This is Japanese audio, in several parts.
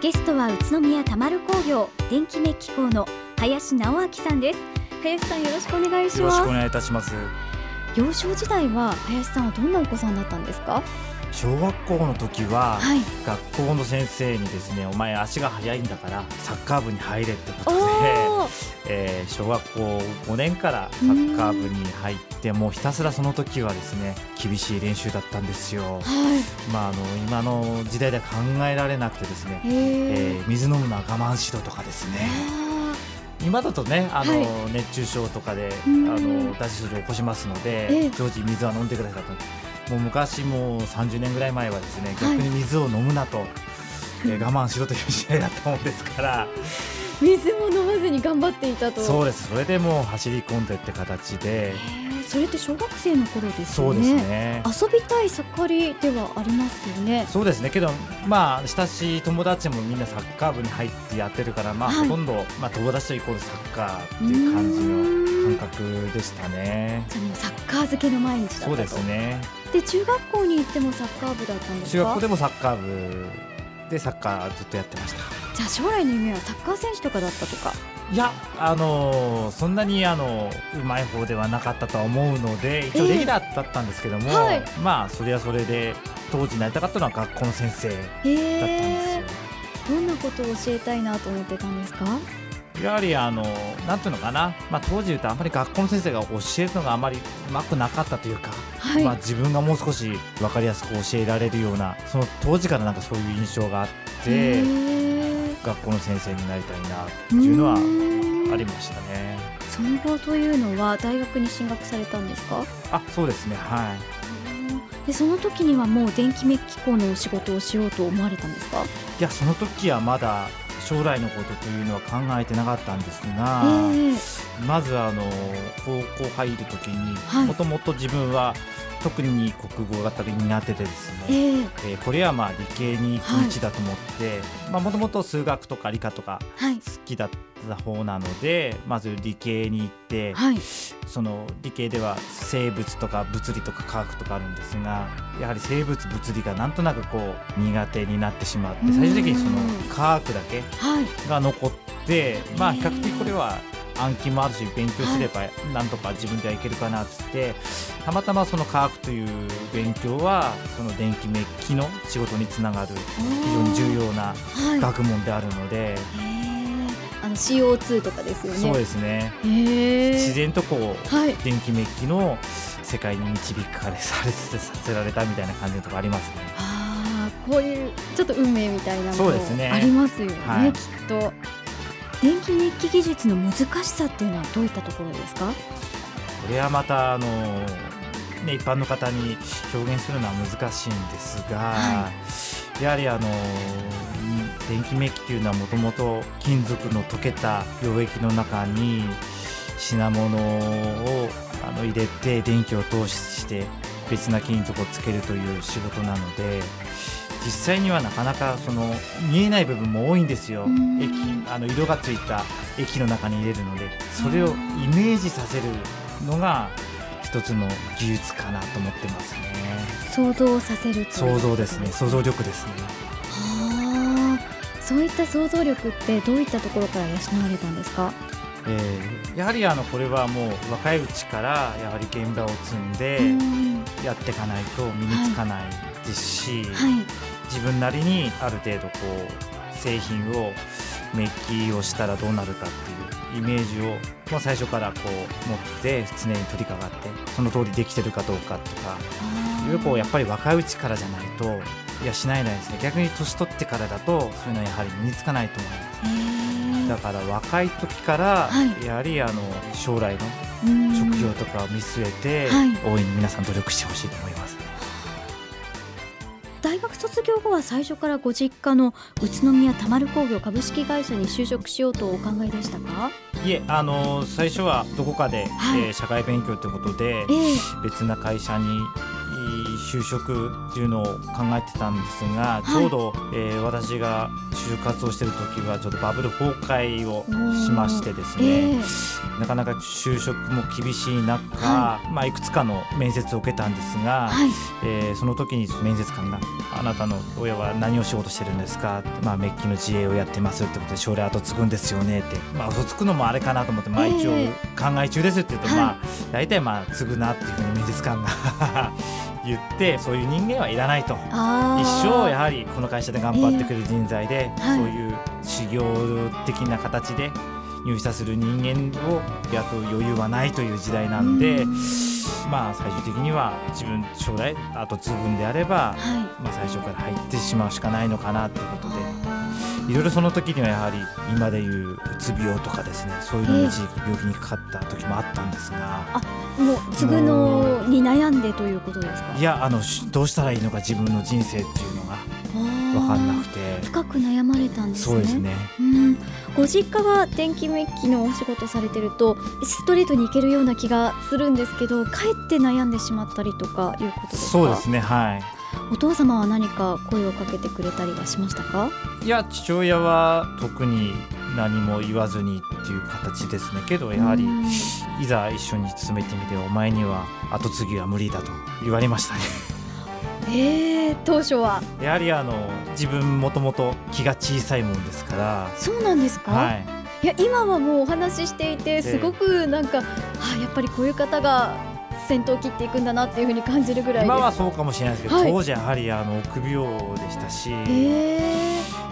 ゲストは宇都宮たまる工業電気メッキ工の林直明さんです。林さんよろしくお願いします。よろしくお願いいたします。幼少時代は林さんはどんなお子さんだったんですか？小学校の時は、はい。学校の先生にですねお前足が速いんだからサッカー部に入れってことで、えー小学校5年からサッカー部に入ってもうひたすらその時はですね厳しい練習だったんですよ、はい。まあ、あの今の時代では考えられなくてですね、へええー水飲むのは我慢しろとかですね。あ今だとねあの、はい。熱中症とかであうん。の脱水症を起こしますのええ。で常時水は飲んでくださいと。もう昔もう30年ぐらい前はですねはい。逆に水を飲むなと、えー我慢しろという時代だったもんですからー水も飲まずに頑張っていたと。そうです。それでもう走り込んでって形で。それって小学生の頃ですよね。そうですね。遊びたい盛りではありますよね。そうですね。けどまあ親しい友達もみんなサッカー部に入ってやってるからまあ、はい。ほとんど、まあ、友達とイコールサッカーっていう感じの感覚でしたね。じゃあもうサッカー漬けの毎日だったと。そうですね。で中学校に行ってもサッカー部だったんですか？中学校でもサッカー部でサッカーずっとやってましたじゃあ将来の夢はサッカー選手とかだったとか。いやあのーそんなにあのうまい方ではなかったとは思うので一応ええ。レギュラーだったんですけども、はい。まあそれはそれで当時なりたかったのは学校の先生だったんですへよえ。どんなことを教えたいなと思ってたんですか？やはりあのなんていうのかな、まあ、当時言うとあんまり学校の先生が教えるのがあまりうまくなかったというか、はい、まあ、自分がもう少し分かりやすく教えられるようなその当時からなんかそういう印象があって学校の先生になりたいなっていうのはありましたね。その後というのは大学に進学されたんですか？あそうですねはい。でその時にはもう電気メッキ工のお仕事をしようと思われたんですか？いやその時はまだ将来のことというのは考えてなかったんですが、ええ。まずあの高校入る時にはい。もともと自分は特に国語がり苦手でですね、ええ。えーこれはまあ理系に行く道だと思ってもともと数学とか理科とかはい。好きだった方なのでまず理系に行って、はい。その理系では生物とか物理とか科学とかあるんですがやはり生物物理がなんとなくこう苦手になってしまってうん。最終的にその科学だけはい。が残ってまあ比較的これは暗記もあるし勉強すればなんとか自分ではいけるかなっつってたまたまその科学という勉強はその電気メッキの仕事につながる非常に重要なはい。学問であるので、へえあの CO2 とかですよね。そうですね。自然とこうはい。電気メッキの世界に導かれされさせられたみたいな感じのとこありますね。ああこういうちょっと運命みたいなものありますよねはい。きっと電気メッキ技術の難しさっていうのはどういったところですか？これはまたあの、ね、一般の方に表現するのは難しいんですが、はやはりあの電気メッキというのはもともと金属の溶けた溶液の中に品物をあの入れて電気を通して別な金属をつけるという仕事なので実際にはなかなかその見えない部分も多いんですよ。うん。液あの色がついた液の中に入れるのでそれをイメージさせるのが一つの技術かなと思ってますね。想像させる想像ですね。想像力ですね。はあそういった想像力ってどういったところから養われたんですか？えーやはりあのこれはもう若いうちからやはり現場を積んでうん。やっていかないと身につかないですし、はい自分なりにある程度こう製品をメッキをしたらどうなるかっていうイメージをもう最初からこう持って常に取り掛かってその通りできてるかどうかとかいろいろこうやっぱり若いうちからじゃないといやしないないですね逆に年取ってからだとそういうのはやはり身につかないと思います。へだから若い時からはい。やはりあの将来のえ職業とかを見据えてはい。大いに皆さん努力してほしいと思います。大学卒業後は最初からご実家の宇都宮たまる工業株式会社に就職しようとお考えでしたか？いえあの最初はどこかで、はい。えー社会勉強ということでええ。別な会社に就職っていうのを考えてたんですが、い。ちょうど、えー私が就就活をしてる時はちょっとバブル崩壊をしましてですね、ええ。なかなか就職も厳しい中、まあ、いくつかの面接を受けたんですが、はい。えーその時に面接官が「あなたの親は何を仕事してるんですか?」って、まあ、メッキの自営をやってますってことで将来後継ぐんですよねって、まあ、後継ぐのもあれかなと思って、まあ、ええ一応考え中ですって言うと、はい。まあ大体まあ継ぐなっていうふうに面接官が言ってそういう人間はいらないと。あー。一生やはりこの会社で頑張ってくれる人材で、はい。そういう修行的な形で入社する人間を雇う余裕はないという時代なんで、うん。まあ最終的には自分将来後継ぐんであれば、はい。まあ、最初から入ってしまうしかないのかなということで。あいろいろその時にはやはり今でいううつ病とかですねそういうのに一時期病気にかかった時もあったんですが。ーもう継ぐのに悩んでということですか？いやあのしどうしたらいいのか自分の人生っていうのが分かんなくて。深く悩まれたんですね。そうですね。うん。ご実家が電気メッキのお仕事されてるとストレートに行けるような気がするんですけどかえって悩んでしまったりとかいうことですか？そうですねはいお父様は何か声をかけてくれたりはしましたか？いや父親は特に何も言わずにっていう形ですね。けどやはりうん。いざ一緒に勤めてみてお前には後継ぎは無理だと言われましたね。えー、当初は。やはりあの自分もともと気が小さいもんですから。そうなんですか、はい。いや今はもうお話ししていてすごくなんか、あやっぱりこういう方が先頭を切っていくんだなっていうふうに感じるぐらい今はそうかもしれないですけど、はい。当時はやはりあの臆病でしたし、え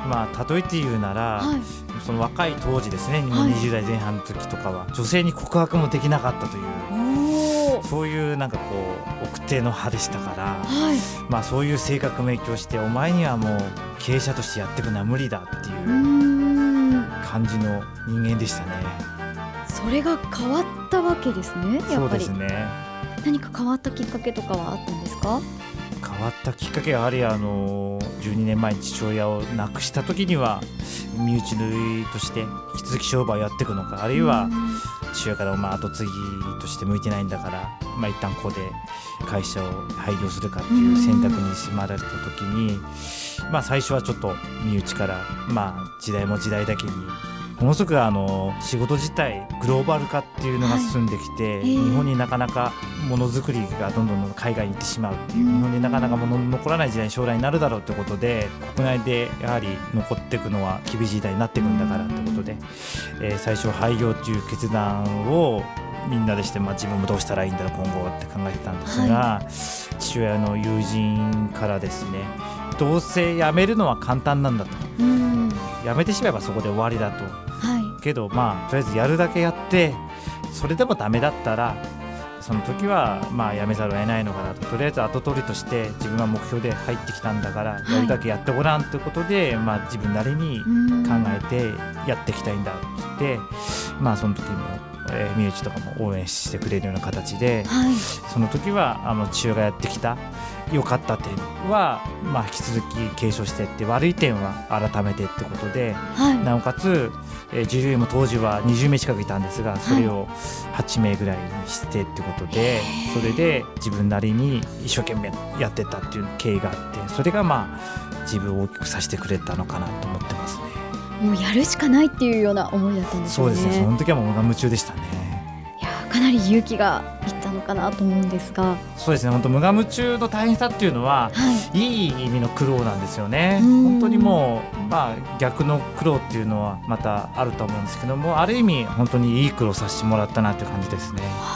まあ例えて言うなら、ー、はい。その若い当時ですね、はい。20代前半の時とかは女性に告白もできなかったというそういうなんかこう奥手の派でしたから、はい。まあそういう性格も影響してお前にはもう経営者としてやっていくのは無理だっていうん。感じの人間でしたね。それが変わったわけですねやっぱり。そうですね何か変わったきっかけとかはあったんですか？変わったきっかけはやはりあの12年前に父親を亡くした時には身内として引き続き商売をやっていくのかあるいは父親からまあ後継ぎとして向いてないんだから、まあ、一旦ここで会社を廃業するかっていう選択に迫られた時に、まあ、最初はちょっと身内から、まあ、時代も時代だけにものすごくあの仕事自体グローバル化っていうのが進んできて、ええ日本になかなかものづくりがどんどん海外に行ってしまうっていううん。日本になかなかものの残らない時代に将来になるだろうってことで国内でやはり残っていくのは厳しい時代になっていくんだからってことで、えー最初廃業っていう決断をみんなでして、まあ、自分もどうしたらいいんだろう今後って考えてたんですが、父親の友人からですねどうせ辞めるのは簡単なんだとうん辞めてしまえばそこで終わりだと。はい。けどまあとりあえずやるだけやってそれでもダメだったらその時はまあやめざるを得ないのかなと。とりあえず後取りとして自分は目標で入ってきたんだからい。やるだけやってごらんということで、まあ、自分なりにうん。考えてやっていきたいんだって言って、まあその時も、えー身内とかも応援してくれるような形ではい。その時はあの父親がやってきた良かった点は、まあ、引き続き継承していって悪い点は改めてってことではい。なおかつ、えー従業員も当時は20名近くいたんですがそれを8名ぐらいにしてってことで、それで自分なりに一生懸命やってたっていう経緯があってそれがまあ自分を大きくさせてくれたのかなと思ってますね。もうやるしかないっていうような思いだったんですよねそうですねその時はもう夢中でしたね。いやーかなり勇気がいったのかなと思うんですがそうですね本当無我夢中の大変さっていうのははいいい意味の苦労なんですよね。うん本当にもう、まあ、逆の苦労っていうのはまたあると思うんですけどもある意味本当にいい苦労させてもらったなという感じですね。は